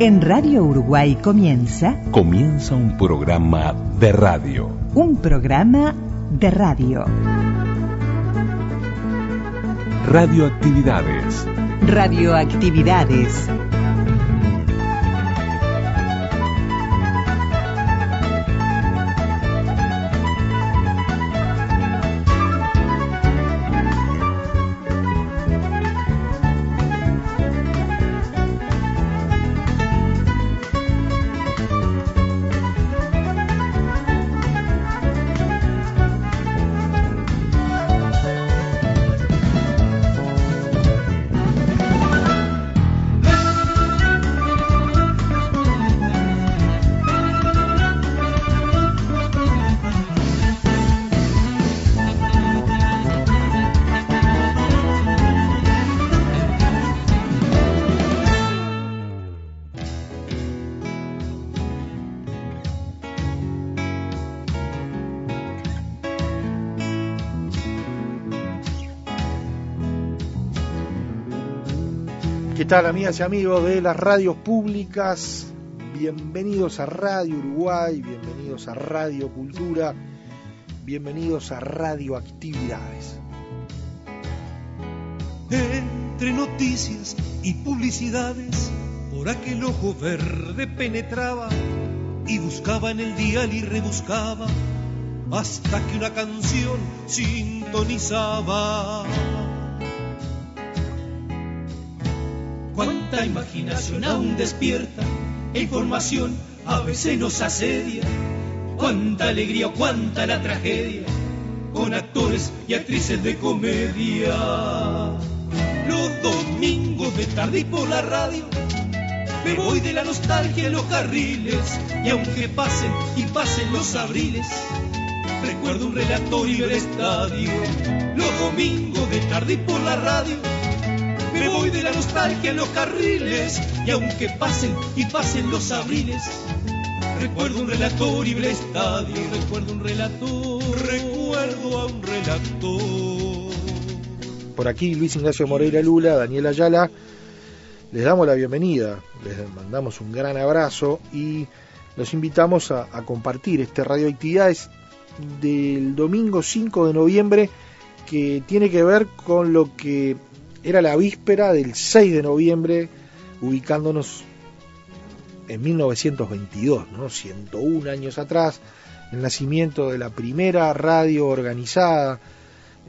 En Radio Uruguay comienza. Comienza un programa de radio. Un programa de radio. Radioactividades. Radioactividades. Tal amigas y amigos de las radios públicas? Bienvenidos a Radio Uruguay, bienvenidos a Radio Cultura, bienvenidos a Radioactividades. Entre noticias y publicidades, por aquel ojo verde penetraba y buscaba en el dial y rebuscaba hasta que una canción sintonizaba. Cuánta imaginación aún despierta e información a veces nos asedia. Cuánta alegría o cuánta la tragedia con actores y actrices de comedia. Los domingos de tarde y por la radio me voy de la nostalgia los carriles y aunque pasen y pasen los abriles recuerdo un relatorio del estadio. Los domingos de tarde y por la radio me voy de la nostalgia en los carriles y aunque pasen y pasen los abriles, recuerdo un relator y estadio, recuerdo un relator, recuerdo a un relator. Por aquí Luis Ignacio Moreira Lula, Daniel Ayala, les damos la bienvenida, les mandamos un gran abrazo y los invitamos a, a compartir este Radio Actividades del domingo 5 de noviembre que tiene que ver con lo que era la víspera del 6 de noviembre, ubicándonos en 1922, ¿no? 101 años atrás, el nacimiento de la primera radio organizada,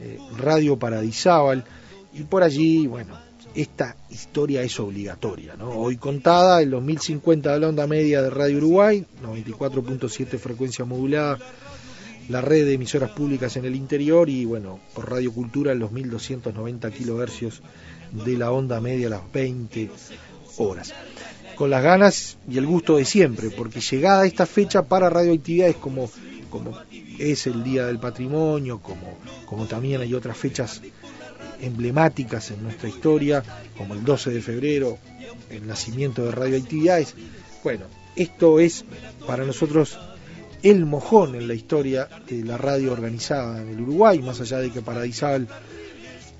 eh, Radio Paradisábal, y por allí, bueno, esta historia es obligatoria. Hoy contada en los 1050 de la onda media de Radio Uruguay, 94.7 frecuencia modulada, la red de emisoras públicas en el interior y bueno, por Radio Cultura en los 1290 kilohercios de la onda media a las 20 horas. Con las ganas y el gusto de siempre, porque llegada esta fecha para radioactividades como, como es el Día del Patrimonio, como, como también hay otras fechas emblemáticas en nuestra historia, como el 12 de febrero, el nacimiento de radioactividades. Bueno, esto es para nosotros el mojón en la historia de la radio organizada en el Uruguay, más allá de que Paradisal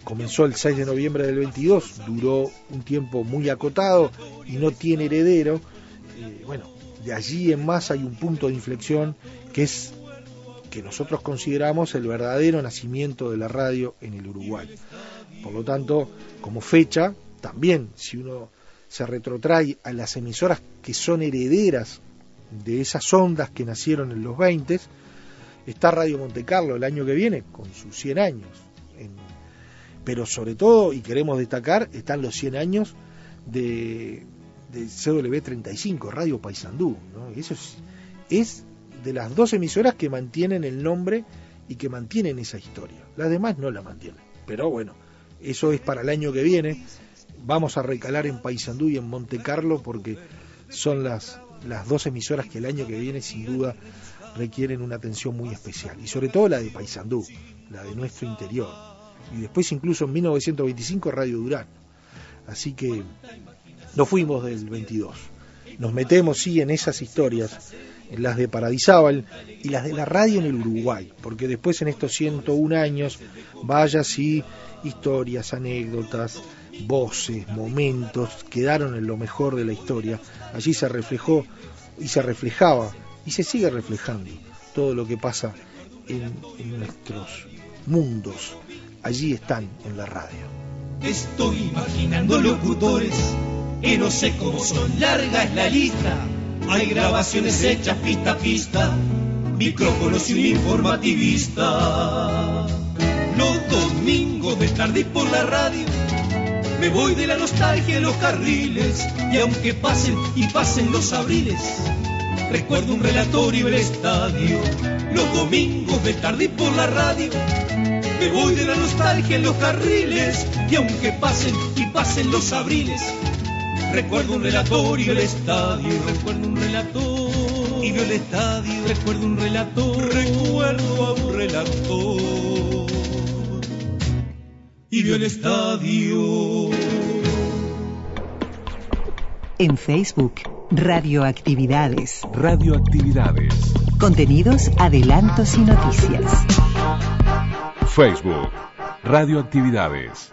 comenzó el 6 de noviembre del 22, duró un tiempo muy acotado y no tiene heredero. Eh, bueno, de allí en más hay un punto de inflexión que es que nosotros consideramos el verdadero nacimiento de la radio en el Uruguay. Por lo tanto, como fecha, también si uno se retrotrae a las emisoras que son herederas de esas ondas que nacieron en los 20, está Radio Montecarlo el año que viene, con sus 100 años. Pero sobre todo, y queremos destacar, están los 100 años de, de CW35, Radio Paysandú. Eso es, es de las dos emisoras que mantienen el nombre y que mantienen esa historia. Las demás no la mantienen. Pero bueno, eso es para el año que viene. Vamos a recalar en Paysandú y en Montecarlo porque son las, las dos emisoras que el año que viene sin duda requieren una atención muy especial. Y sobre todo la de Paysandú, la de nuestro interior. Y después incluso en 1925 Radio Durán. Así que nos fuimos del 22. Nos metemos sí en esas historias las de Paradisábal y las de la radio en el Uruguay, porque después en estos 101 años, vaya si historias, anécdotas, voces, momentos quedaron en lo mejor de la historia. Allí se reflejó y se reflejaba y se sigue reflejando todo lo que pasa en, nuestros mundos. Allí están en la radio. Estoy imaginando locutores y no sé cómo son, larga es la lista. Hay grabaciones hechas pista a pista, micrófonos y un informativista. Los domingos de tarde por la radio, me voy de la nostalgia en los carriles. Y aunque pasen y pasen los abriles, recuerdo un relatorio el estadio. Los domingos de tarde por la radio, me voy de la nostalgia en los carriles. Y aunque pasen y pasen los abriles, Recuerdo un relatorio, el estadio. Recuerdo un relator. Y vio el estadio. Recuerdo un relator. Recuerdo a un relator. Y vio el estadio. En Facebook, Radioactividades. Radioactividades. Contenidos, adelantos y noticias. Facebook. Radioactividades.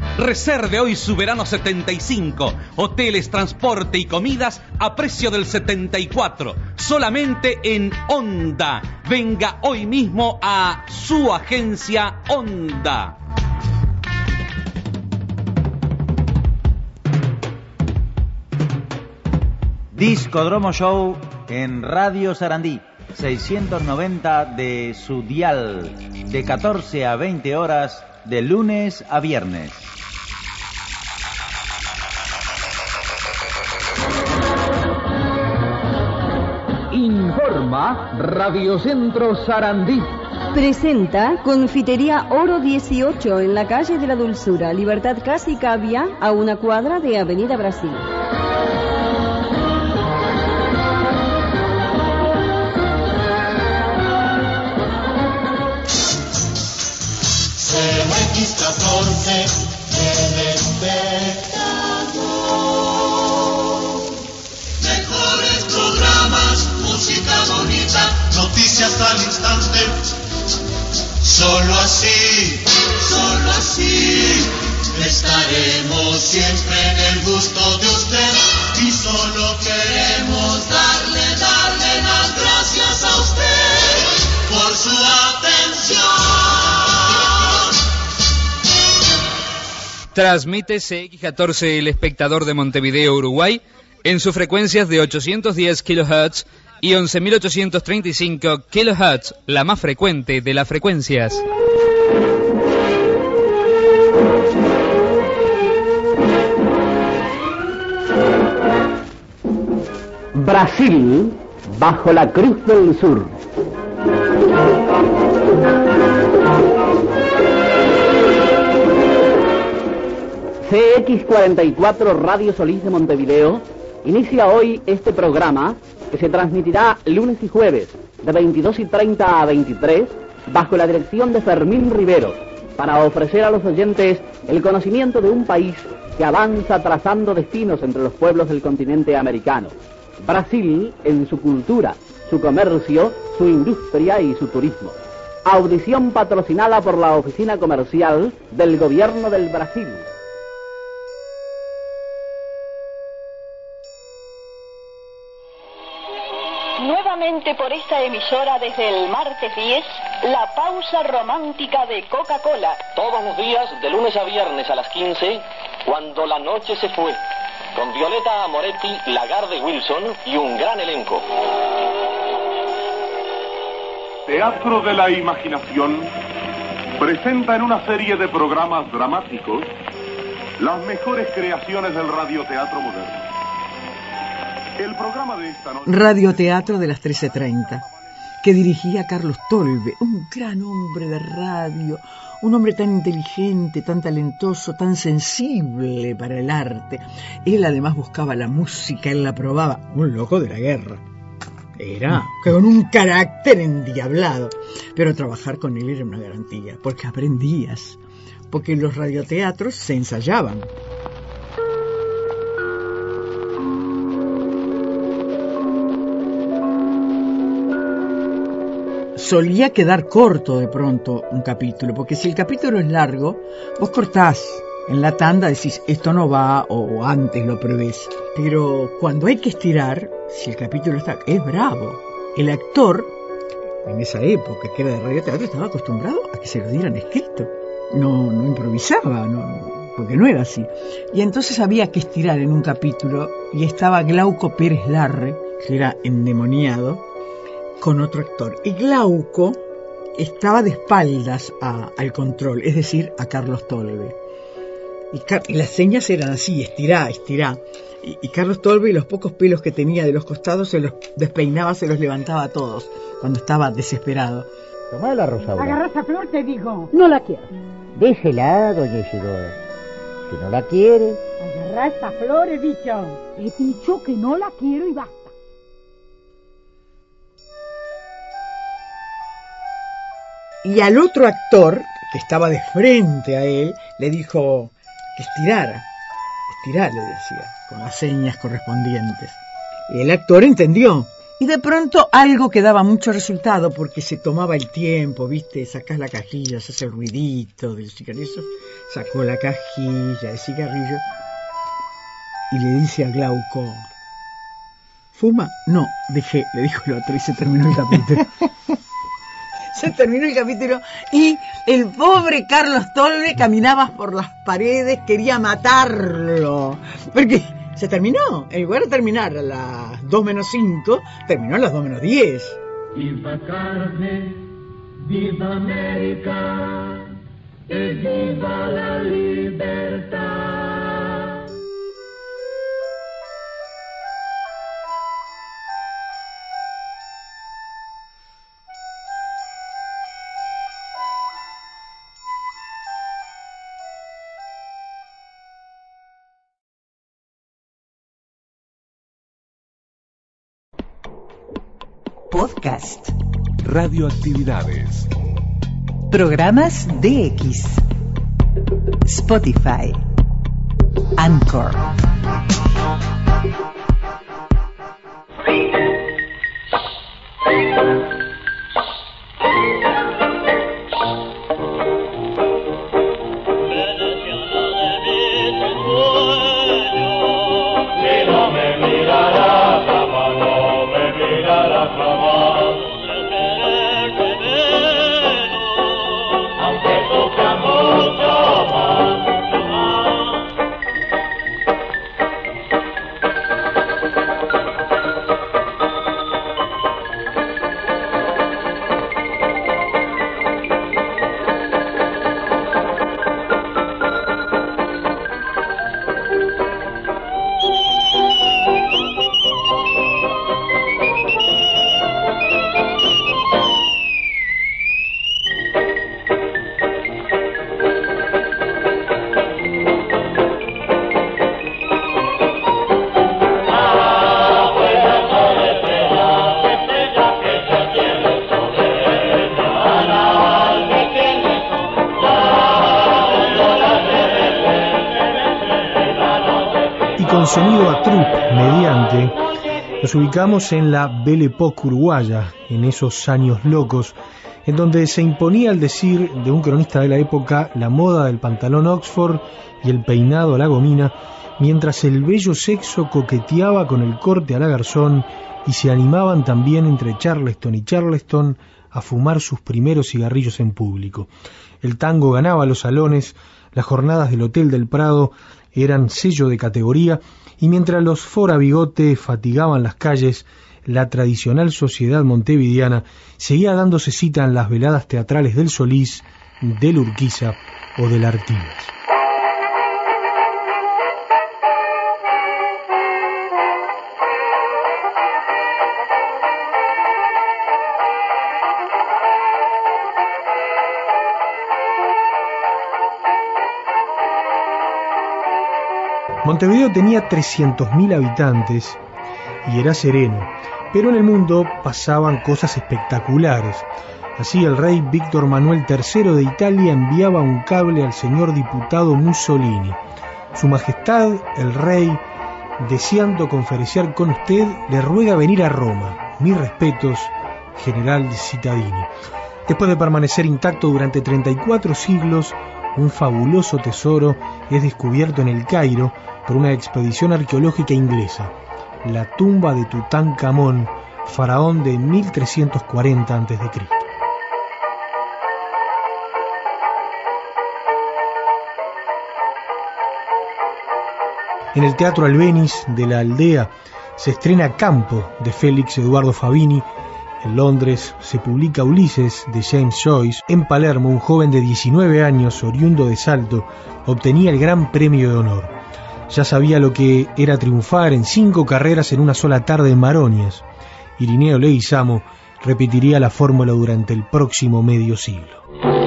Reserve hoy su verano 75. Hoteles, transporte y comidas a precio del 74. Solamente en Onda. Venga hoy mismo a su agencia Onda. Discodromo Show en Radio Sarandí, 690 de su dial, de 14 a 20 horas, de lunes a viernes. Informa Radio Centro Sarandí. Presenta Confitería Oro 18 en la calle de la Dulzura, Libertad Casi Cavia, a una cuadra de Avenida Brasil. CX14, el bonita, noticias al instante. Solo así, solo así, estaremos siempre en el gusto de usted. Y solo queremos darle, darle las gracias a usted por su atención. Transmite CX14 El Espectador de Montevideo, Uruguay, en sus frecuencias de 810 kHz y 11.835 kHz, la más frecuente de las frecuencias. Brasil bajo la Cruz del Sur. CX44 Radio Solís de Montevideo inicia hoy este programa que se transmitirá lunes y jueves de 22 y 30 a 23 bajo la dirección de Fermín Rivero para ofrecer a los oyentes el conocimiento de un país que avanza trazando destinos entre los pueblos del continente americano. Brasil en su cultura, su comercio, su industria y su turismo. Audición patrocinada por la Oficina Comercial del Gobierno del Brasil. Nuevamente por esta emisora desde el martes 10, la pausa romántica de Coca-Cola. Todos los días, de lunes a viernes a las 15, cuando la noche se fue. Con Violeta Amoretti, Lagarde Wilson y un gran elenco. Teatro de la Imaginación presenta en una serie de programas dramáticos las mejores creaciones del radioteatro moderno. El programa de. Radioteatro de las 13.30, que dirigía Carlos Tolbe, un gran hombre de radio, un hombre tan inteligente, tan talentoso, tan sensible para el arte. Él además buscaba la música, él la probaba, un loco de la guerra. Era con un carácter endiablado, pero trabajar con él era una garantía, porque aprendías, porque los radioteatros se ensayaban. Solía quedar corto de pronto un capítulo, porque si el capítulo es largo, vos cortás en la tanda, decís esto no va o antes lo prevés. Pero cuando hay que estirar, si el capítulo está, es bravo. El actor, en esa época que era de radioteatro, estaba acostumbrado a que se lo dieran escrito. No, no improvisaba, porque no era así. Y entonces había que estirar en un capítulo y estaba Glauco Pérez Larre, que era endemoniado, con otro actor. Y Glauco estaba de espaldas al control, es decir, a Carlos Tolbe. Y, las señas eran así, estirá, estirá. Y, Carlos Tolbe los pocos pelos que tenía de los costados se los despeinaba, se los levantaba a todos cuando estaba desesperado. Tomá la Rosaura. Agarrá esa flor, te digo. No la quiero. Déjela, doña Isidora. Si no la quiere. Agarrá esa flor, he dicho. He dicho que no la quiero y basta. Y al otro actor, que estaba de frente a él, le dijo que estirara. Estirá, le decía, con las señas correspondientes. El actor entendió. Y de pronto algo que daba mucho resultado porque se tomaba el tiempo, viste, sacás la cajilla, se hace el ruidito del cigarrillo, sacó la cajilla de cigarrillo y le dice a Glauco, ¿fuma? No, dejé, le dijo el otro y se terminó el capítulo. se terminó el capítulo y el pobre Carlos Tolbe caminaba por las paredes, quería matarlo. Porque se terminó. En lugar de terminar a las 2 menos 5, terminó a las 2 menos 10. Viva carne, viva América, y viva la libertad. Podcast. Radioactividades. Programas DX. Spotify. Anchor. Nos ubicamos en la Belle Époque uruguaya, en esos años locos, en donde se imponía el decir de un cronista de la época la moda del pantalón Oxford y el peinado a la gomina, mientras el bello sexo coqueteaba con el corte a la garzón y se animaban también entre Charleston y Charleston a fumar sus primeros cigarrillos en público. El tango ganaba los salones, las jornadas del Hotel del Prado eran sello de categoría y mientras los fora bigote fatigaban las calles, la tradicional sociedad montevideana seguía dándose cita en las veladas teatrales del Solís, del Urquiza o del Artigas. Montevideo tenía 300.000 habitantes y era sereno, pero en el mundo pasaban cosas espectaculares. Así el rey Víctor Manuel III de Italia enviaba un cable al señor diputado Mussolini. Su Majestad, el rey, deseando conferenciar con usted, le ruega venir a Roma. Mis respetos, general Cittadini. Después de permanecer intacto durante 34 siglos, un fabuloso tesoro es descubierto en el Cairo por una expedición arqueológica inglesa, la tumba de Tutankamón, faraón de 1340 a.C. En el Teatro Albéniz de la aldea se estrena Campo de Félix Eduardo Fabini. En Londres se publica Ulises de James Joyce. En Palermo, un joven de 19 años, oriundo de Salto, obtenía el Gran Premio de Honor. Ya sabía lo que era triunfar en cinco carreras en una sola tarde en Maronias. Irineo Leguizamo repetiría la fórmula durante el próximo medio siglo.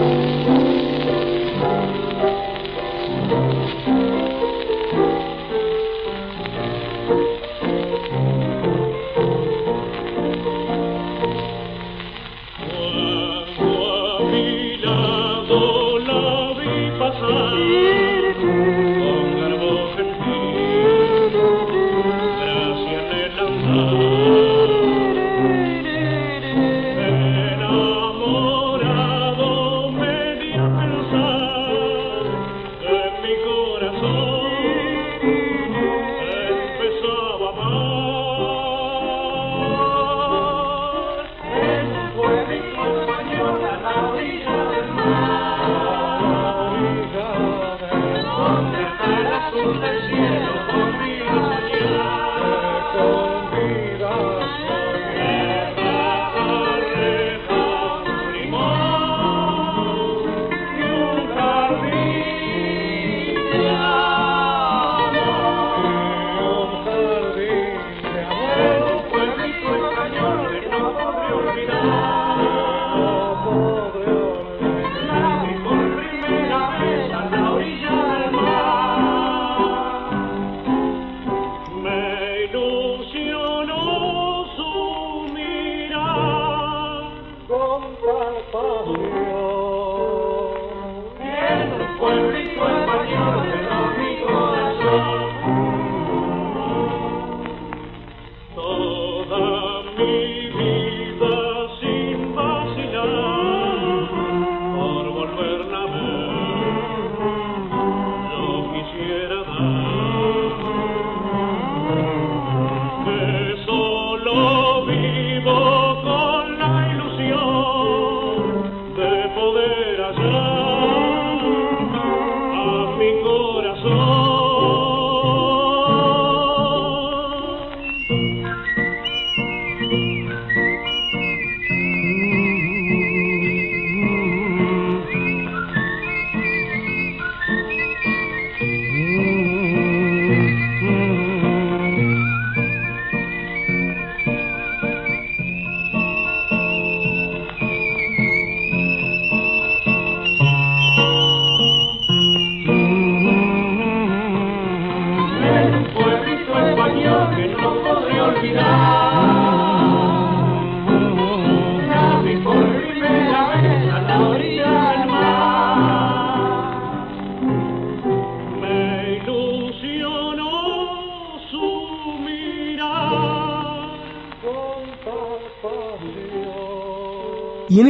Y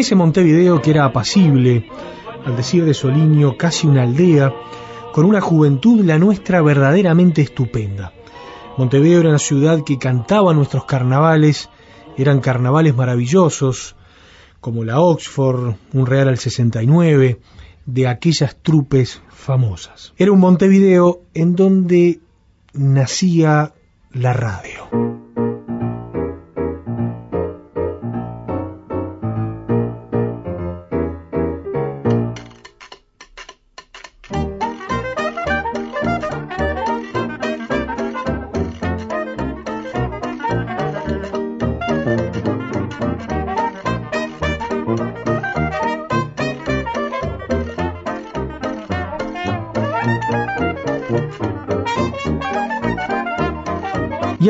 ese Montevideo que era apacible, al decir de Soliño, casi una aldea, con una juventud la nuestra verdaderamente estupenda. Montevideo era una ciudad que cantaba nuestros carnavales, eran carnavales maravillosos, como la Oxford, un Real al 69, de aquellas trupes famosas. Era un Montevideo en donde nacía la radio.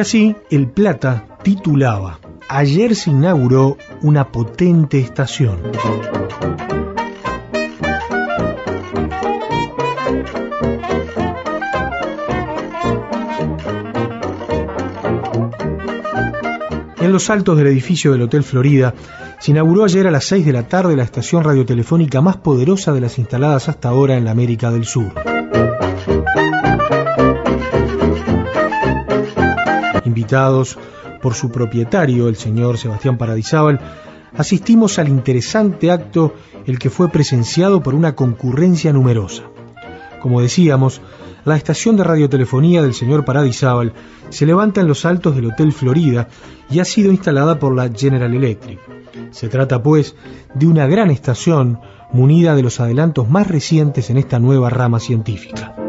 Así, El Plata titulaba, Ayer se inauguró una potente estación. En los altos del edificio del Hotel Florida se inauguró ayer a las 6 de la tarde la estación radiotelefónica más poderosa de las instaladas hasta ahora en la América del Sur. Por su propietario, el señor Sebastián Paradisábal, asistimos al interesante acto el que fue presenciado por una concurrencia numerosa. Como decíamos, la estación de radiotelefonía del señor Paradisábal se levanta en los altos del Hotel Florida y ha sido instalada por la General Electric. Se trata, pues, de una gran estación munida de los adelantos más recientes en esta nueva rama científica.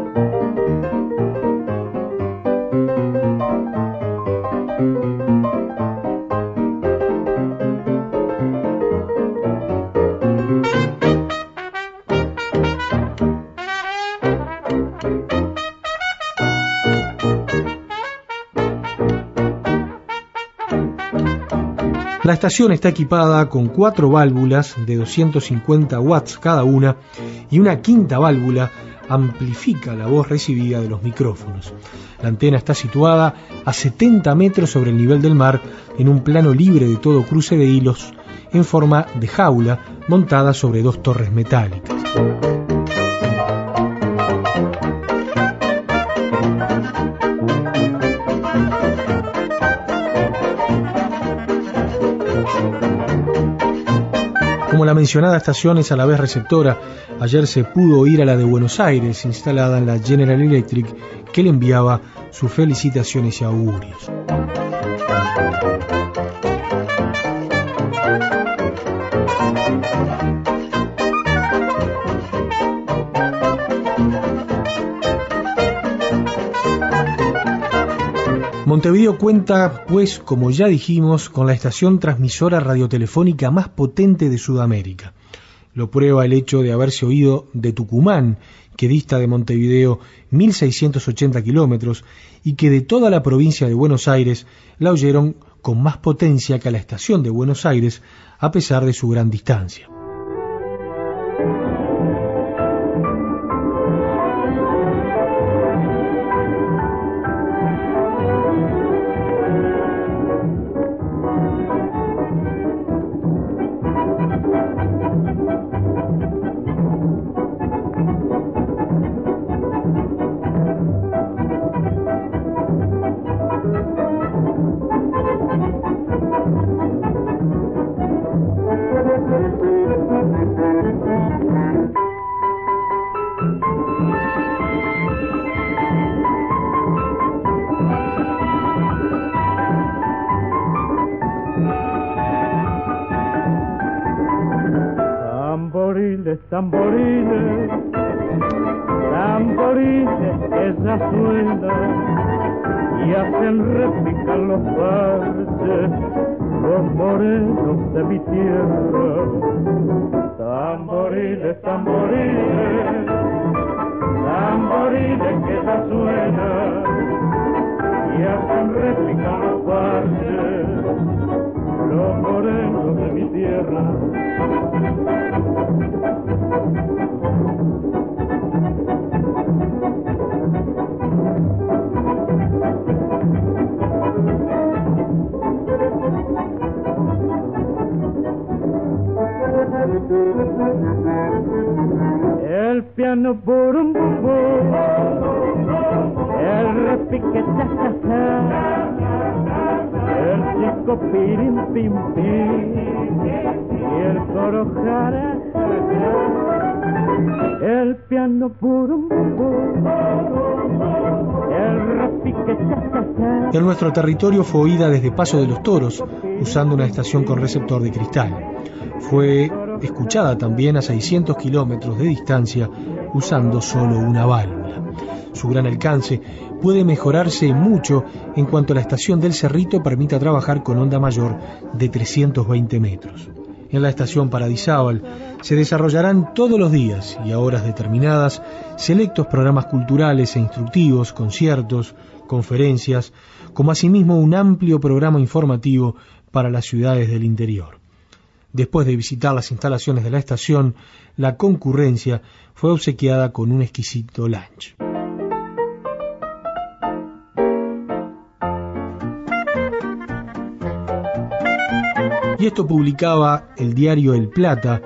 La estación está equipada con cuatro válvulas de 250 watts cada una y una quinta válvula amplifica la voz recibida de los micrófonos. La antena está situada a 70 metros sobre el nivel del mar en un plano libre de todo cruce de hilos en forma de jaula montada sobre dos torres metálicas. Mencionada estación es a la vez receptora, ayer se pudo oír a la de Buenos Aires, instalada en la General Electric, que le enviaba sus felicitaciones y augurios. Montevideo cuenta, pues, como ya dijimos, con la estación transmisora radiotelefónica más potente de Sudamérica. Lo prueba el hecho de haberse oído de Tucumán, que dista de Montevideo 1.680 kilómetros, y que de toda la provincia de Buenos Aires la oyeron con más potencia que a la estación de Buenos Aires, a pesar de su gran distancia. El piano burum bum bum, el repique cha cha el chico pirim pim pim, y el coro jara el piano burum bum el repique cha cha. En nuestro territorio fue oída desde Paso de los Toros, usando una estación con receptor de cristal. Fue escuchada también a 600 kilómetros de distancia usando solo una válvula. Su gran alcance puede mejorarse mucho en cuanto la estación del Cerrito permita trabajar con onda mayor de 320 metros. en la estación Paradisábal. Se desarrollarán todos los días y a horas determinadas selectos programas culturales e instructivos, conciertos, conferencias, como asimismo un amplio programa informativo para las ciudades del interior. Después de visitar las instalaciones de la estación, la concurrencia fue obsequiada con un exquisito lunch. Y esto publicaba el diario El Plata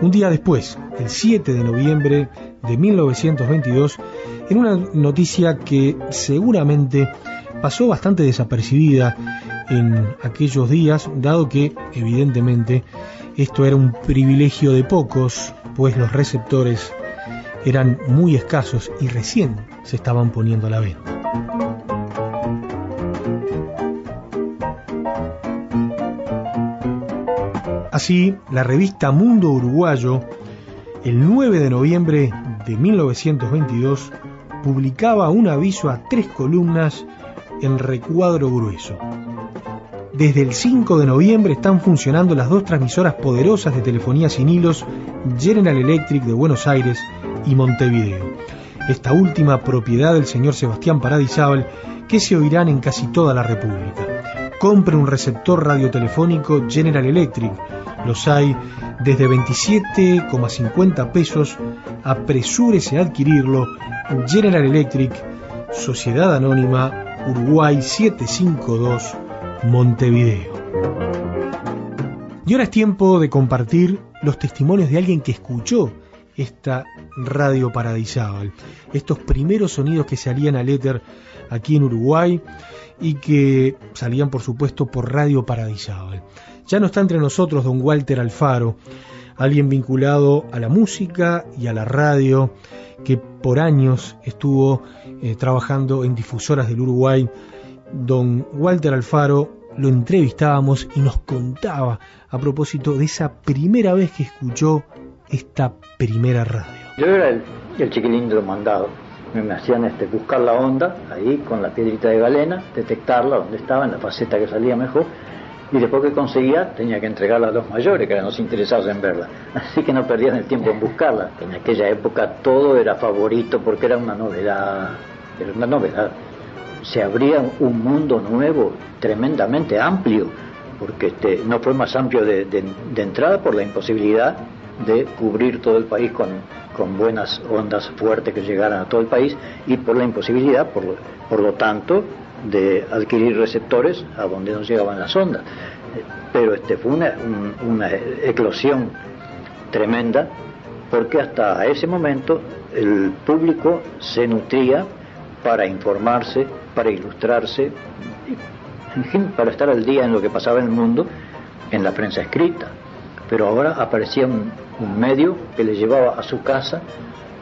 un día después, el 7 de noviembre de 1922, en una noticia que seguramente pasó bastante desapercibida en aquellos días, dado que, evidentemente, esto era un privilegio de pocos, pues los receptores eran muy escasos y recién se estaban poniendo a la venta. Así, la revista Mundo Uruguayo, el 9 de noviembre de 1922, publicaba un aviso a tres columnas en recuadro grueso. Desde el 5 de noviembre están funcionando las dos transmisoras poderosas de telefonía sin hilos General Electric de Buenos Aires y Montevideo. Esta última propiedad del señor Sebastián Paradisábal que se oirán en casi toda la República. Compre un receptor radiotelefónico General Electric los hay desde 27,50 pesos. Apresúrese a adquirirlo. General Electric, Sociedad Anónima, Uruguay 752, Montevideo. Y ahora es tiempo de compartir los testimonios de alguien que escuchó esta radio paradisábal, estos primeros sonidos que salían al éter aquí en Uruguay y que salían por supuesto por Radio Paradisábal. Ya no está entre nosotros don Walter Alfaro, alguien vinculado a la música y a la radio, que por años estuvo eh, trabajando en difusoras del Uruguay. Don Walter Alfaro lo entrevistábamos y nos contaba a propósito de esa primera vez que escuchó esta primera radio. Yo era el, el chiquilín de los mandados. Me hacían este, buscar la onda ahí con la piedrita de galena, detectarla donde estaba, en la faceta que salía mejor, y después que conseguía tenía que entregarla a los mayores, que eran los interesados en verla. Así que no perdían el tiempo en buscarla. En aquella época todo era favorito porque era una novedad, era una novedad. Se abría un mundo nuevo, tremendamente amplio, porque este, no fue más amplio de, de, entrada por la imposibilidad de cubrir todo el país con, con buenas ondas fuertes que llegaran a todo el país y por la imposibilidad, por, lo tanto, de adquirir receptores a donde no llegaban las ondas. Pero este fue una eclosión tremenda porque hasta ese momento el público se nutría para informarse, para ilustrarse, en fin, para estar al día en lo que pasaba en el mundo en la prensa escrita. Pero ahora aparecía un, medio que le llevaba a su casa,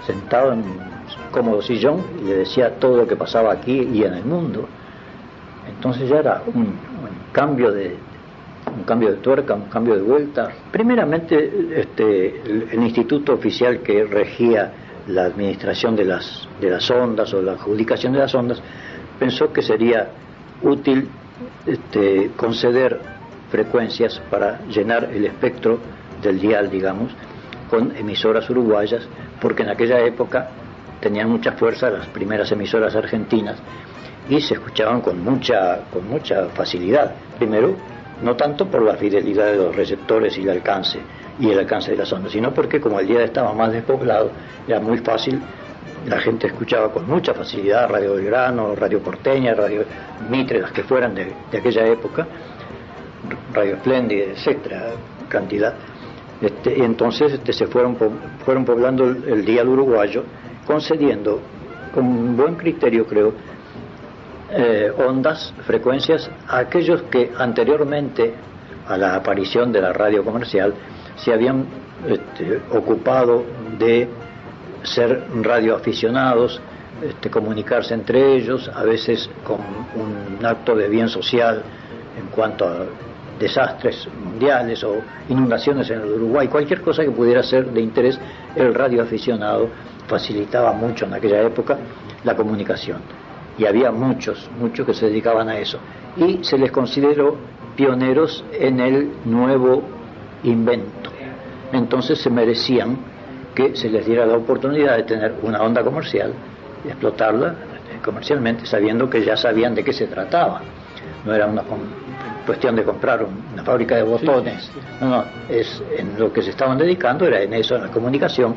sentado en un cómodo sillón, y le decía todo lo que pasaba aquí y en el mundo. Entonces ya era un, cambio de un cambio de tuerca, un cambio de vuelta. Primeramente, este, el, instituto oficial que regía la administración de las, de las ondas o la adjudicación de las ondas pensó que sería útil este, conceder frecuencias para llenar el espectro del dial, digamos, con emisoras uruguayas, porque en aquella época tenían mucha fuerza las primeras emisoras argentinas y se escuchaban con mucha, con mucha facilidad. Primero, no tanto por la fidelidad de los receptores y el alcance y el alcance de las ondas, sino porque como el día estaba más despoblado, era muy fácil, la gente escuchaba con mucha facilidad Radio Belgrano, Radio Porteña, Radio Mitre, las que fueran de, aquella época, Radio Espléndida, etcétera, cantidad. Este, y entonces este, se fueron, fueron poblando el, día uruguayo, concediendo con buen criterio, creo, eh, ondas, frecuencias, a aquellos que anteriormente a la aparición de la radio comercial se habían este, ocupado de ser radioaficionados, este, comunicarse entre ellos, a veces con un acto de bien social en cuanto a desastres mundiales o inundaciones en el Uruguay, cualquier cosa que pudiera ser de interés, el radioaficionado facilitaba mucho en aquella época la comunicación y había muchos, muchos que se dedicaban a eso. Y se les consideró pioneros en el nuevo invento. Entonces se merecían que se les diera la oportunidad de tener una onda comercial, de explotarla eh, comercialmente, sabiendo que ya sabían de qué se trataba. No era una cuestión de comprar un- una fábrica de botones, no, no, es en lo que se estaban dedicando era en eso, en la comunicación,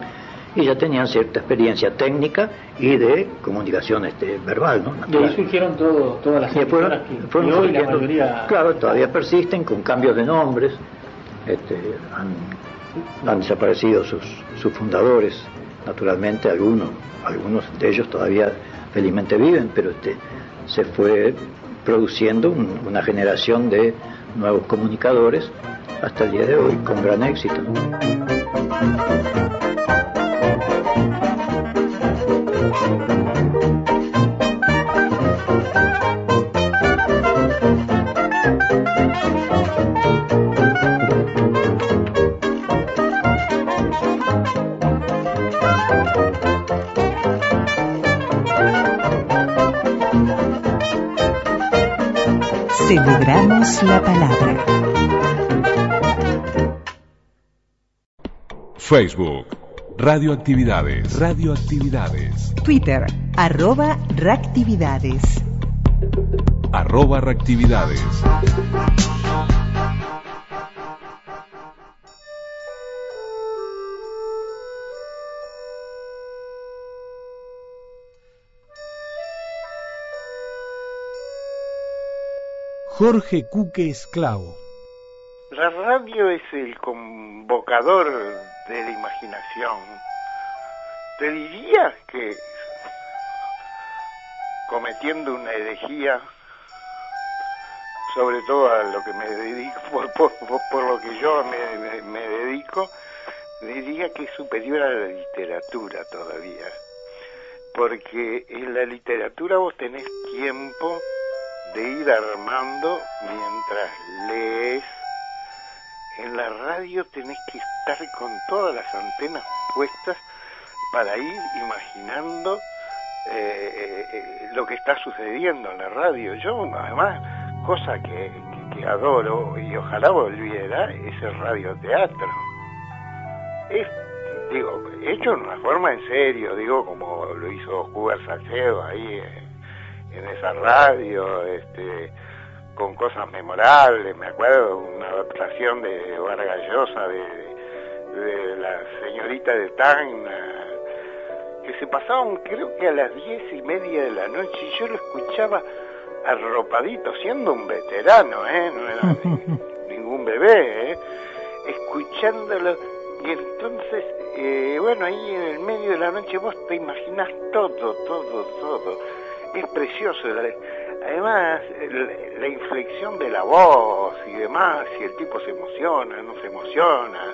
y ya tenían cierta experiencia técnica y de comunicación este, verbal, ¿no? De ahí Natural. surgieron todo, todas las Y fueron- que, fueron hoy la mayoría... Claro, todavía persisten con cambios de nombres. Este, han, han desaparecido sus, fundadores, naturalmente algunos, algunos de ellos todavía felizmente viven, pero este, se fue produciendo un- una generación de nuevos comunicadores hasta el día de hoy con gran éxito. La palabra. Facebook, Radioactividades, Radioactividades, Twitter, arroba reactividades. arroba reactividades. Jorge Cuque Esclavo. La radio es el convocador de la imaginación. Te diría que cometiendo una herejía, sobre todo a lo que me dedico, por, lo que yo me, me- me dedico, diría que es superior a la literatura todavía. Porque en la literatura vos tenés tiempo de ir armando mientras lees. En la radio tenés que estar con todas las antenas puestas para ir imaginando eh, eh, eh, lo que está sucediendo en la radio. Yo, además, cosa que, que- que adoro y ojalá volviera, es el radioteatro. Es, digo, hecho en una forma en serio, digo, como lo hizo Hugo Salcedo ahí en, en esa radio, este, con cosas memorables. Me acuerdo una adaptación de Vargas Llosa de, de la señorita de Tacna, que se pasaban creo que a las diez y media de la noche y yo lo escuchaba arropadito, siendo un veterano, ¿eh? No era ni- ningún bebé, ¿eh? Escuchándolo y entonces, eh, bueno, ahí en el medio de la noche vos te imaginás todo, todo, todo. Es precioso. Además, la inflexión de la voz y demás, si el tipo se emociona, no se emociona,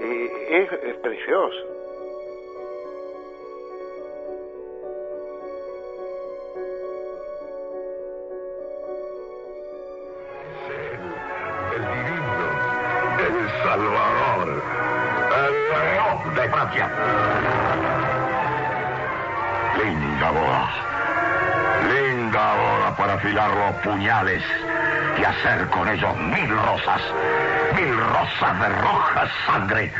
eh, es, es precioso. De Francia. Linda boda, linda boda para afilar los puñales y hacer con ellos mil rosas, mil rosas de roja sangre.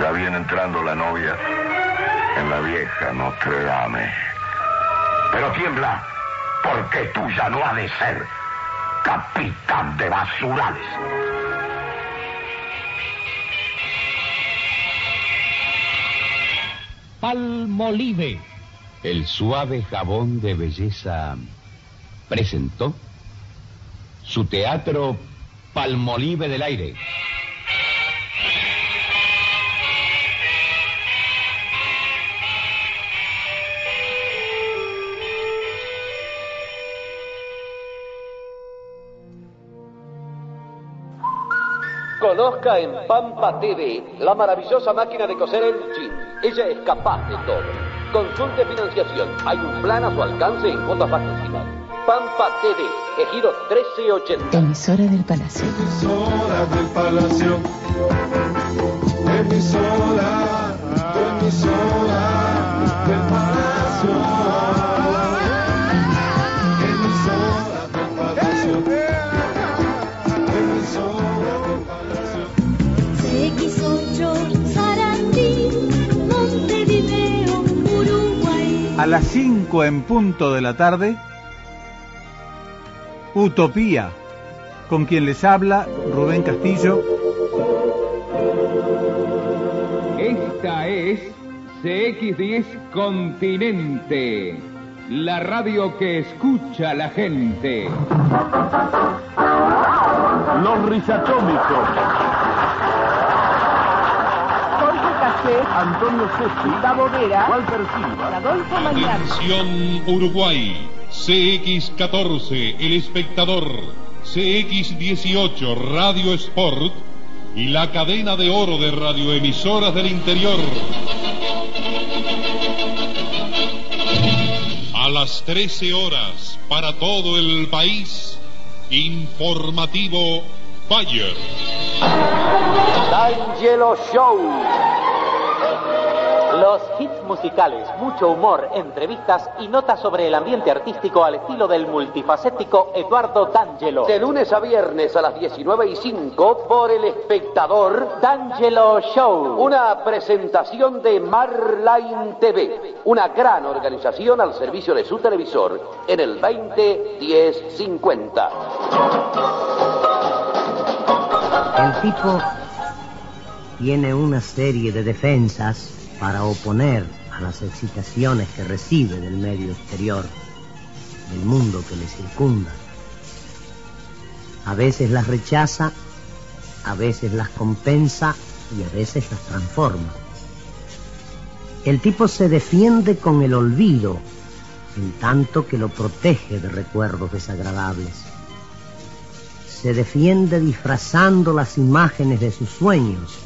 Ya viene entrando la novia en la vieja Notre Dame. Pero tiembla, porque tuya no ha de ser capitán de basurales. Palmolive, el suave jabón de belleza, presentó su teatro Palmolive del aire. Conozca en Pampa TV la maravillosa máquina de coser el jean. Ella es capaz de todo. Consulte financiación. Hay un plan a su alcance en cuotas bajísimas. Pampa TV, Ejido 1380. Emisora del Palacio. Emisora del Palacio. Emisora, emisora del Palacio. Emisora del Palacio. Emisora del Palacio. A las 5 en punto de la tarde, Utopía, con quien les habla Rubén Castillo. Esta es CX10 Continente, la radio que escucha la gente. Los risatómicos. Antonio Cesti. Gustavo Vera, Walter Silva. Adolfo Mañana. Atención Uruguay, CX14, El Espectador, CX18, Radio Sport y la cadena de oro de radioemisoras del interior. A las 13 horas, para todo el país, informativo Bayer. D'Angelo Show. Los hits musicales, mucho humor, entrevistas y notas sobre el ambiente artístico al estilo del multifacético Eduardo D'Angelo. De lunes a viernes a las 19 y 5 por El Espectador D'Angelo Show. Una presentación de Marline TV, una gran organización al servicio de su televisor en el 20 10 50. El tipo tiene una serie de defensas para oponer a las excitaciones que recibe del medio exterior, del mundo que le circunda. A veces las rechaza, a veces las compensa y a veces las transforma. El tipo se defiende con el olvido, en tanto que lo protege de recuerdos desagradables. Se defiende disfrazando las imágenes de sus sueños,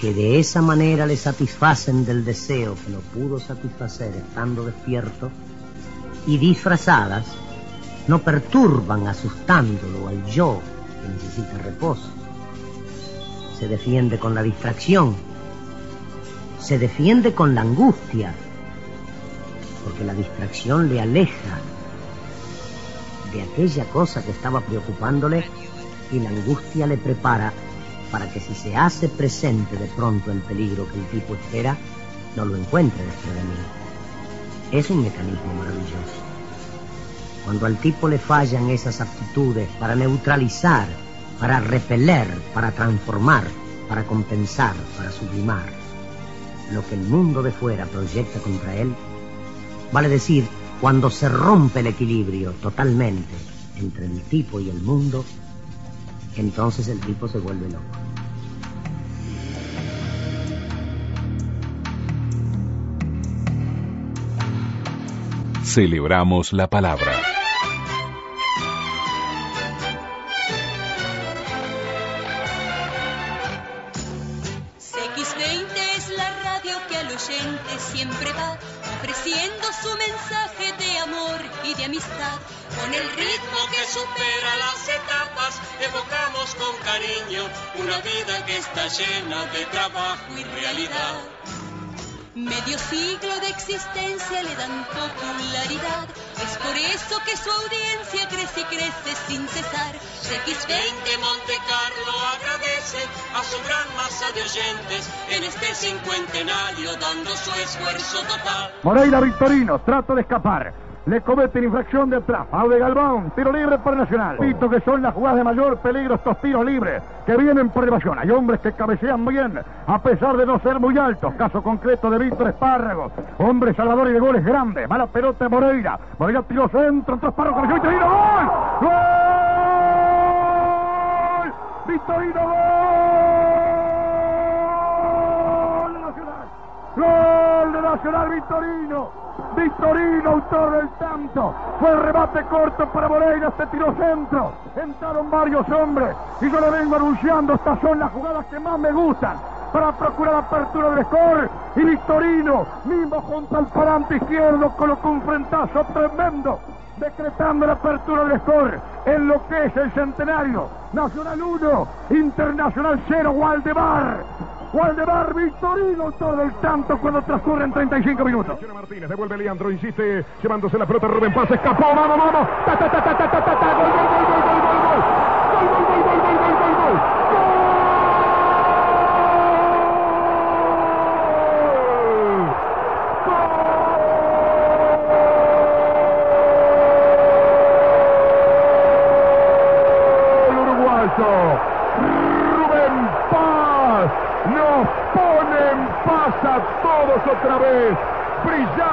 que de esa manera le satisfacen del deseo que no pudo satisfacer estando despierto, y disfrazadas no perturban asustándolo al yo que necesita reposo. Se defiende con la distracción, se defiende con la angustia, porque la distracción le aleja de aquella cosa que estaba preocupándole y la angustia le prepara para que si se hace presente de pronto el peligro que el tipo espera, no lo encuentre desprevenido. Es un mecanismo maravilloso. Cuando al tipo le fallan esas aptitudes para neutralizar, para repeler, para transformar, para compensar, para sublimar, lo que el mundo de fuera proyecta contra él, vale decir, cuando se rompe el equilibrio totalmente entre el tipo y el mundo, entonces el tipo se vuelve loco. Celebramos la palabra. Siglo de existencia le dan popularidad. Es por eso que su audiencia crece y crece sin cesar. X20 Monte Carlo agradece a su gran masa de oyentes en este cincuentenario dando su esfuerzo total. Moreira Victorino, trato de escapar. Le cometen infracción de atrás. Aude Galván, tiro libre para Nacional. Pito que son las jugadas de mayor peligro estos tiros libres que vienen por evasión. Hay hombres que cabecean bien a pesar de no ser muy altos. Caso concreto de Víctor Espárrago. Hombre salvador y de goles grandes. Mala pelota de Moreira. Moreira tiro centro. Entró Espárrago, cabeceó y tiro. ¡Gol! ¡Gol! Victorino, gol de Nacional. Gol de Nacional Victorino. Victorino, autor del tanto. Fue el remate corto para Moreira, se tiró centro. Entraron varios hombres y yo le vengo anunciando, estas son las jugadas que más me gustan para procurar apertura del score. Y Victorino, mismo junto al parante izquierdo, colocó un frentazo tremendo, decretando la apertura del score en lo que es el centenario. Nacional 1, Internacional 0, Waldemar. Waldemar Victorino, autor del tanto cuando transcurren 35 minutos. Martínez devuelve Leandro, insiste, llevándose la pelota Rubén Paz, escapó, vamos, vamos. Ta, ta, ta, ta, ta, ta, ta, gol, gol, gol,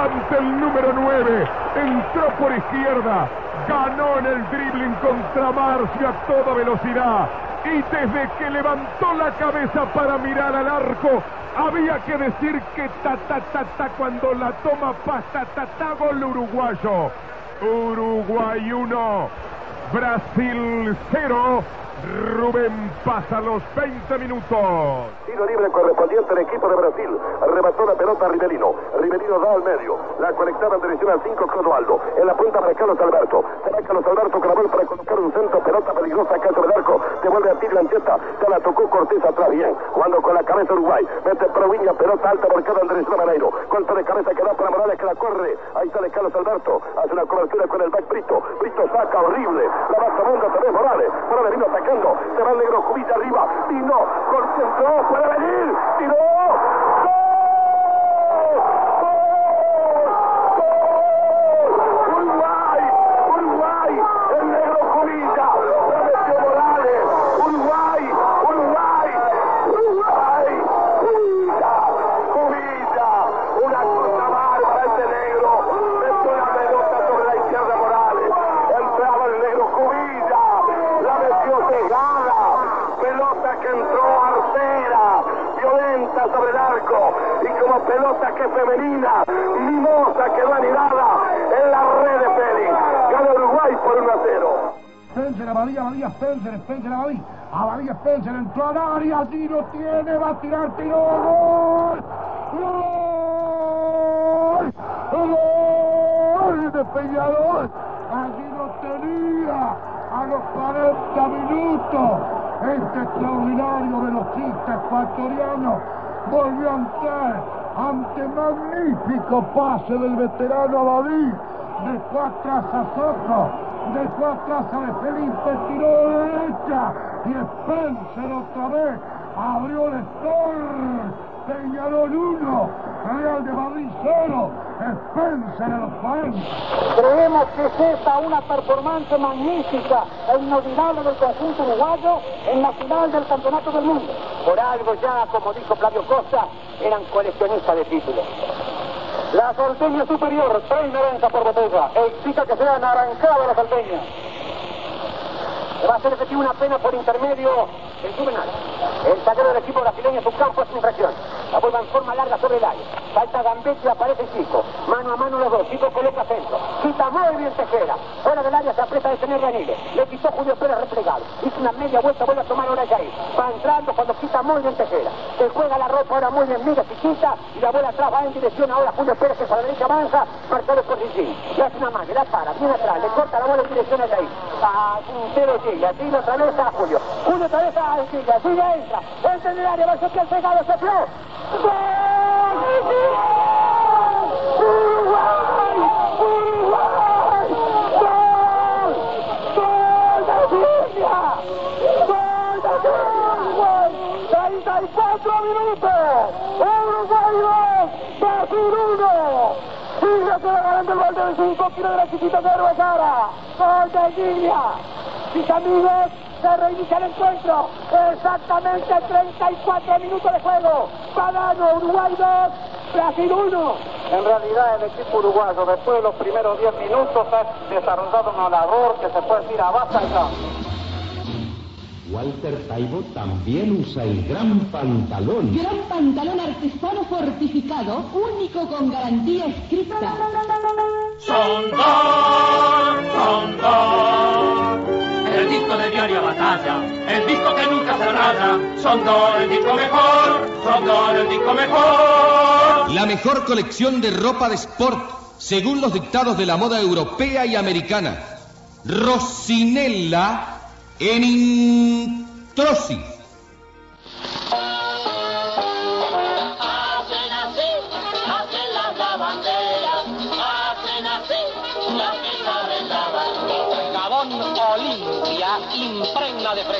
El número 9. Entró por izquierda. Ganó en el dribbling contra Marcio a toda velocidad. Y desde que levantó la cabeza para mirar al arco, había que decir que ta ta ta ta cuando la toma pasta ta ta gol uruguayo. Uruguay 1, Brasil 0. Rubén pasa los 20 minutos. Tiro libre correspondiente al equipo de Brasil. Arrebató la pelota a Rivelino. Rivelino da al medio. La conectaba en dirección al 5 Clodoaldo. En la punta para Carlos Alberto. Será Carlos Alberto bola para colocar un centro. Pelota peligrosa acá sobre el arco. Devuelve a Tiro Ancheta. Se la tocó Cortés atrás bien. Jugando con la cabeza Uruguay. Mete Proviña. Pelota alta marcada en dirección a Maneiro. De cabeza que da para Morales que la corre. Ahí sale Carlos Alberto. Hace una cobertura con el back Brito. Brito saca horrible. La va otra vez Morales. Morales vino Se va el negro Cubilla arriba. Vino. Concentró. Puede venir. Tiró. Femenina, mimosa quedó anidada en la red de Félix, gana Uruguay por 1 a 0. Spencer, Abadía, Abadía, Spencer, Spencer, Abadía. Abadía, Spencer, entró al área, tiro tiene, va a tirar, tiro, gol. Gol. Gol de Peñarol. Allí lo tenía a los 40 minutos. Este extraordinario velocista ecuatoriano volvió a entrar ante magnífico pase del veterano Abadí. Dejó atrás a Soto, dejó atrás a de Felipe, tiró de derecha y Spencer otra vez abrió el score. Peñarol 1, Real de Madrid 0, Spencer en los 40. Creemos que es esta una performance magnífica e inolvidable del conjunto uruguayo en la final del Campeonato del Mundo. Por algo ya, como dijo Flavio Costa, eran coleccionistas de títulos. La salteña superior, 3.90 por botella, explica que sea naranjada la salteña. Va a ser efectiva una pena por intermedio el Juvenal. El del equipo brasileño en su campo es infracción. La vuelva en forma larga sobre el área. Falta Gambetti, aparece Chico. Mano a mano los dos. Chico coloca centro. Quita muy bien Tejera. Fuera del área se aprieta de tener Ranile. Le quitó Julio Pérez replegado. Hizo una media vuelta, vuelve a tomar ahora Jair. Va entrando cuando quita muy bien Tejera. Se juega la ropa ahora muy bien. Mira si quita y la bola atrás va en dirección ahora Julio Pérez que a la derecha avanza. Marcado por Gigi. Le hace una mano, la para, viene atrás. Le corta la bola en dirección a Jair. A Puntero Gigi. Así lo atraviesa a Julio. Julio atraviesa a Así ya entra. Entra en el área. Va a ser el pegado se fue. ¡Uruguay! ¡Uruguay! ¡Gol! ¡Gol de Silvia! ¡Gol de Uruguay! ¡34 minutos! ¡Uruguay 2! ¡Brasil 1! Silvia se va ganando el gol de 5 kilos de la chiquita de Sara. ¡Gol de Silvia! Mis amigos, se reinicia el encuentro. Exactamente 34 minutos de juego. Ganando Uruguay 2, Brasil 1. En realidad el equipo uruguayo después de los primeros 10 minutos ha desarrollado una labor que se puede decir avasallante. Walter Taibo también usa el gran pantalón. Gran pantalón artesano fortificado, único con garantía escrita. Sondor, Sondor. La mejor colección de ropa de sport, según los dictados de la moda europea y americana. Rosinella en Introsi.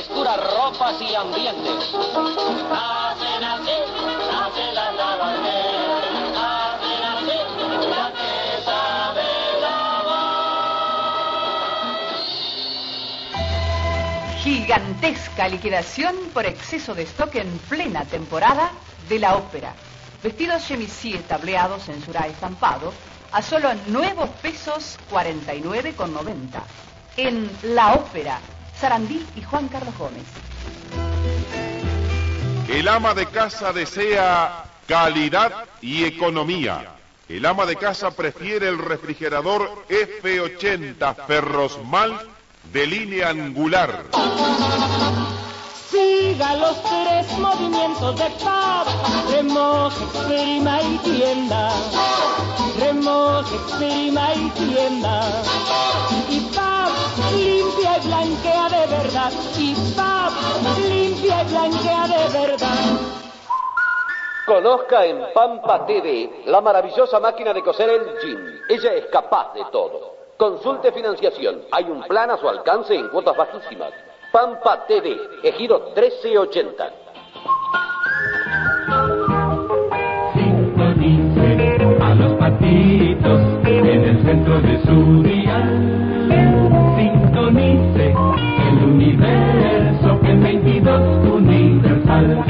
Ropas y ambientes. Hacen así, hacen las lavanderas, hacen así, las que saben lavar. Gigantesca liquidación por exceso de stock en plena temporada de la ópera. Vestidos chemisí tableados en surá estampado a solo nuevos pesos 49,90. En La Ópera, Sarandí y Juan Carlos Gómez. El ama de casa desea calidad y economía. El ama de casa prefiere el refrigerador F80 Ferrosmal de línea angular. Siga los tres movimientos de PAP, remoje, exprima y tienda. Remoje, exprima y tienda. Y blanquea de verdad. Y PAP limpia y blanquea de verdad. Conozca en Pampa TV la maravillosa máquina de coser El Jean. Ella es capaz de todo. Consulte financiación. Hay un plan a su alcance en cuotas bajísimas. Pampa TV, ejido 1380. Sintonice a los patitos en el centro de su día. 22 universal.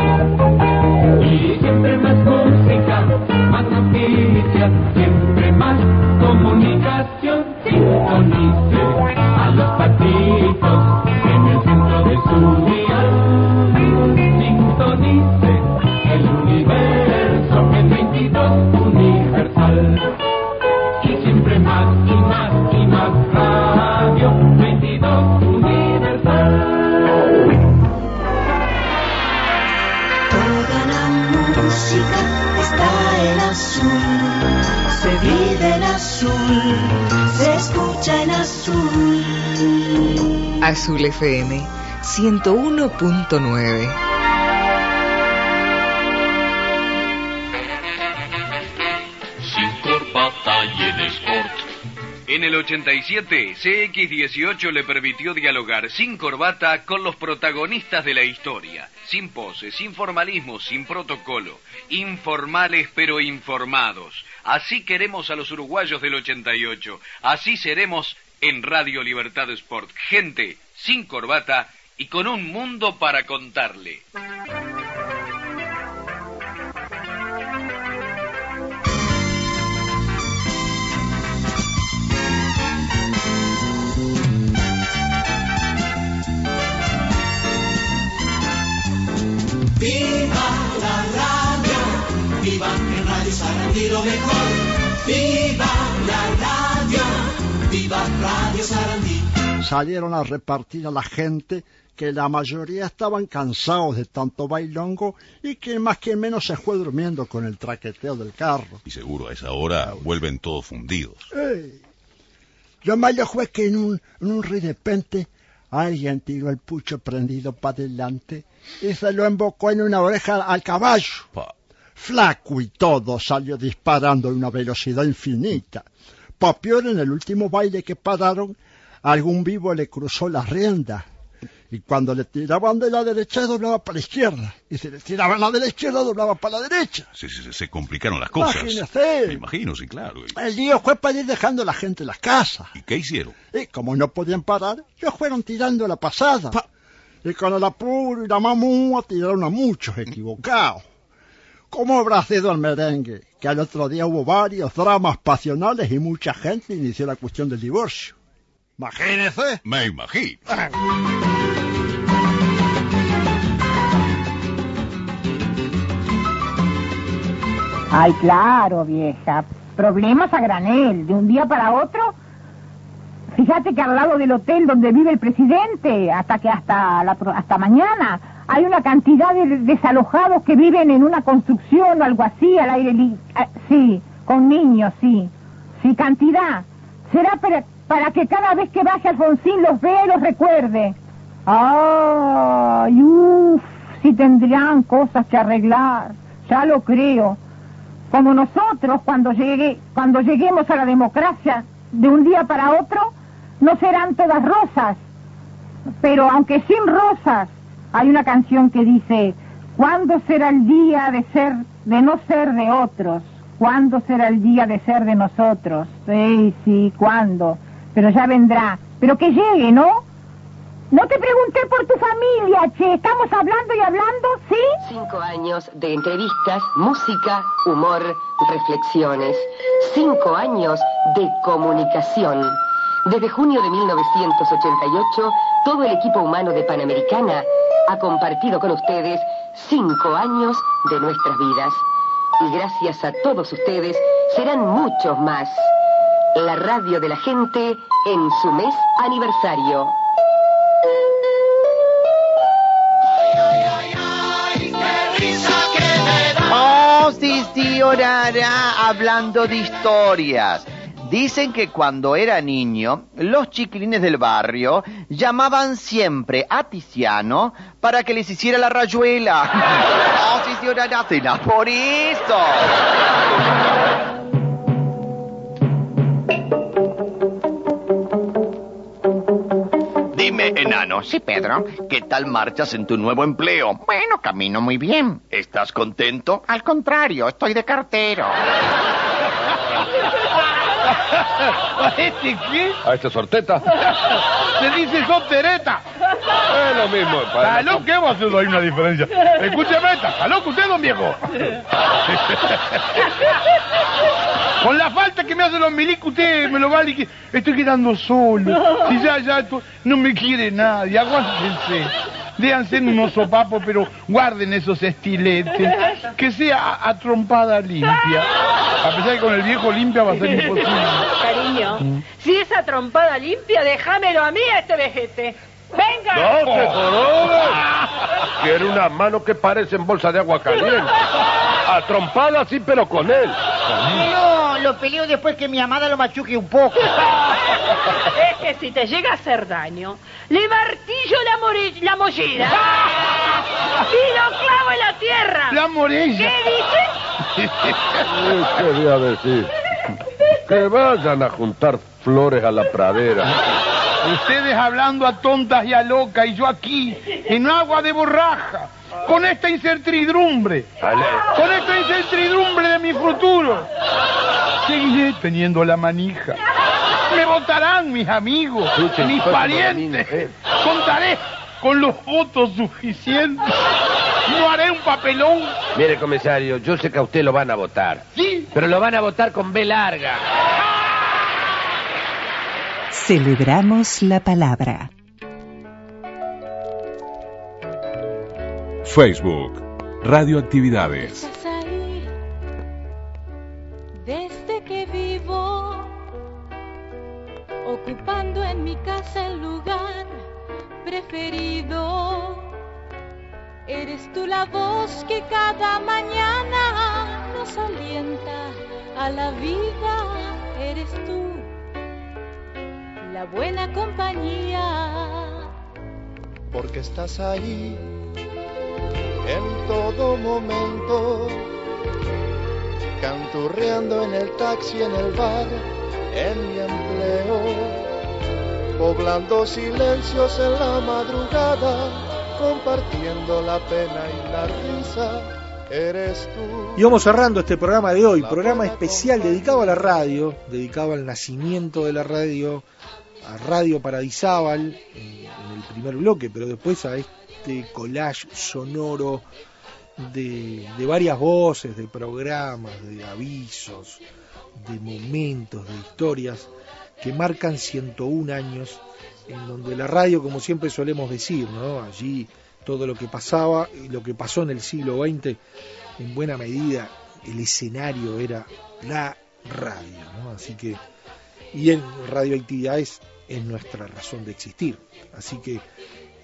Y siempre más música, más noticias, siempre más comunicación. Sintonice a los patitos en el centro de su día. Sintonice el universo es 22 universal. Y siempre más y más y más radio 22 universal. Escucha en azul. Azul FM 101.9. Sin corbata y en sport. En el 87, CX18 le permitió dialogar sin corbata con los protagonistas de la historia, sin poses, sin formalismo, sin protocolo, informales pero informados. Así queremos a los uruguayos del 88, así seremos en Radio Libertad Sport. Gente sin corbata y con un mundo para contarle. Sarandí lo mejor. Viva la radio, viva Radio Sarandí. salieron a repartir a la gente que la mayoría estaban cansados de tanto bailongo y que más que menos se fue durmiendo con el traqueteo del carro. Y seguro a esa hora vuelven todos fundidos. Ey, Lo malo fue que en un, en un repente alguien tiró el pucho prendido para adelante y se lo embocó en una oreja al caballo. Flaco y todo salió disparando a una velocidad infinita. Pa' peor, en el último baile que pararon, algún vivo le cruzó la rienda. Y cuando le tiraban de la derecha, doblaba para la izquierda. Y si le tiraban la de la izquierda, doblaba para la derecha. Se, se- se complicaron las cosas. Imagínese. Me imagino, sí, claro. ¿Y, El lío fue para ir dejando a la gente en las casas. y qué hicieron? Y como no podían parar, ellos fueron tirando la pasada. Y con el apuro y la mamúa tiraron a muchos equivocados. ¿Cómo habrá sido el merengue? Que al otro día hubo varios dramas pasionales y mucha gente inició la cuestión del divorcio. Imagínese. Me imagino. Ay, claro, vieja. Problemas a granel, de un día para otro. Fíjate que al lado del hotel donde vive el presidente, hasta que hasta, la pro- hasta mañana, hay una cantidad de desalojados que viven en una construcción o algo así, al aire libre. sí, con niños, sí. Sí, cantidad. Será para, que cada vez que vaya Alfonsín los vea y los recuerde. Ay, uff, si tendrían cosas que arreglar. Ya lo creo. Como nosotros, cuando, llegue, cuando lleguemos a la democracia de un día para otro, no serán todas rosas. Pero aunque sin rosas, hay una canción que dice, ¿cuándo será el día de ser, de no ser de otros? ¿Cuándo será el día de ser de nosotros? Sí, sí, ¿cuándo? Pero ya vendrá. Pero que llegue, ¿no? No te pregunté por tu familia, che. Estamos hablando y hablando, ¿sí? Cinco años de entrevistas, música, humor, reflexiones. Cinco años de comunicación. Desde junio de 1988, todo el equipo humano de Panamericana ha compartido con ustedes cinco años de nuestras vidas. Y gracias a todos ustedes serán muchos más. La radio de la gente en su mes aniversario. Oh, sí, sí, Orara, hablando de historias. Dicen que cuando era niño, los chiquilines del barrio llamaban siempre a Tiziano para que les hiciera la rayuela. Oh, sí, sí, Orara, será por eso. Dime, enano. Sí, Pedro. ¿Qué tal marchas en tu nuevo empleo? Bueno, camino muy bien. ¿Estás contento? Al contrario, estoy de cartero. ¿A este qué? A este sorteta. Se dice sotereta. Es lo mismo. ¿Está loco? ¿Qué va a hacer ahí una diferencia? Escúcheme, ¿está loco usted, don viejo? Con la falta que me hacen los milicos, usted me lo va a liquidar. Estoy quedando solo. Si ya, ya, no me quiere nadie. Aguántense. Déjanse unos sopapos, pero guarden esos estiletes. Que sea a, trompada limpia. A pesar que con el viejo limpia va a ser imposible. Cariño, si esa trompada limpia, déjamelo a mí a este vejete. ¡Venga! No se jorobe. Quiere una mano que parecen bolsa de agua caliente. A trompada sí, pero con él. No, lo peleo después que mi amada lo machuque un poco. Es que si te llega a hacer daño, le martillo la, more- la mollera y lo clavo en la tierra. La morella. ¿Qué dice? ¿Qué quería decir? Que vayan a juntar flores a la pradera. Ustedes hablando a tontas y a locas y yo aquí, en agua de borraja, con esta incertidumbre, con esta incertidumbre de mi futuro. Seguiré teniendo la manija. Me votarán mis amigos, mis parientes. Contaré con los votos suficientes. No haré un papelón. Mire, comisario, yo sé que a usted lo van a votar. Sí. Pero lo van a votar con B larga. Celebramos la palabra. Facebook, Radioactividades. Cada mañana nos alienta a la vida. Eres tú la buena compañía. porque estás ahí en todo momento, canturreando en el taxi, en el bar, en mi empleo, poblando silencios en la madrugada, compartiendo la pena y la risa, eres tú. Y vamos cerrando este programa de hoy, programa especial dedicado a la radio, dedicado al nacimiento de la radio, a Radio Paradisábal en el primer bloque, pero después a este collage sonoro de, de varias voces, de programas, de avisos, de momentos, de historias que marcan 101 años en donde la radio, como siempre solemos decir, ¿no? allí todo lo que pasaba lo que pasó en el siglo XX, en buena medida el escenario era la radio, ¿no? Así que, y en radioactividades es nuestra razón de existir. Así que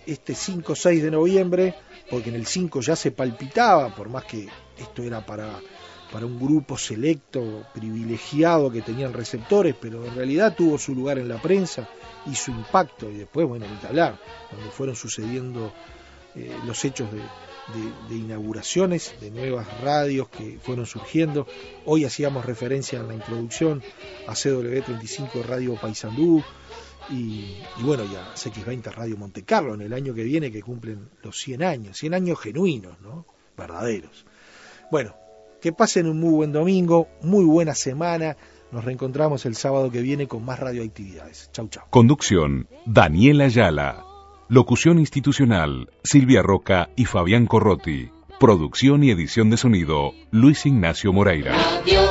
este 5-6 de noviembre, porque en el 5 ya se palpitaba, por más que esto era para, para un grupo selecto, privilegiado, que tenían receptores, pero en realidad tuvo su lugar en la prensa y su impacto, y después, bueno, ni hablar, cuando fueron sucediendo eh, los hechos de inauguraciones de nuevas radios que fueron surgiendo. Hoy hacíamos referencia en la introducción a CW35 Radio Paysandú y, y bueno, ya CX20 Radio Monte Carlo en el año que viene que cumplen los 100 años, 100 años genuinos, ¿no? Verdaderos. Bueno, que pasen un muy buen domingo, muy buena semana. Nos reencontramos el sábado que viene con más radioactividades. Chau, chau. Conducción, Daniela Ayala. Locución institucional, Silvia Roca y Fabián Corrotti. Producción y edición de sonido, Luis Ignacio Moreira. Radio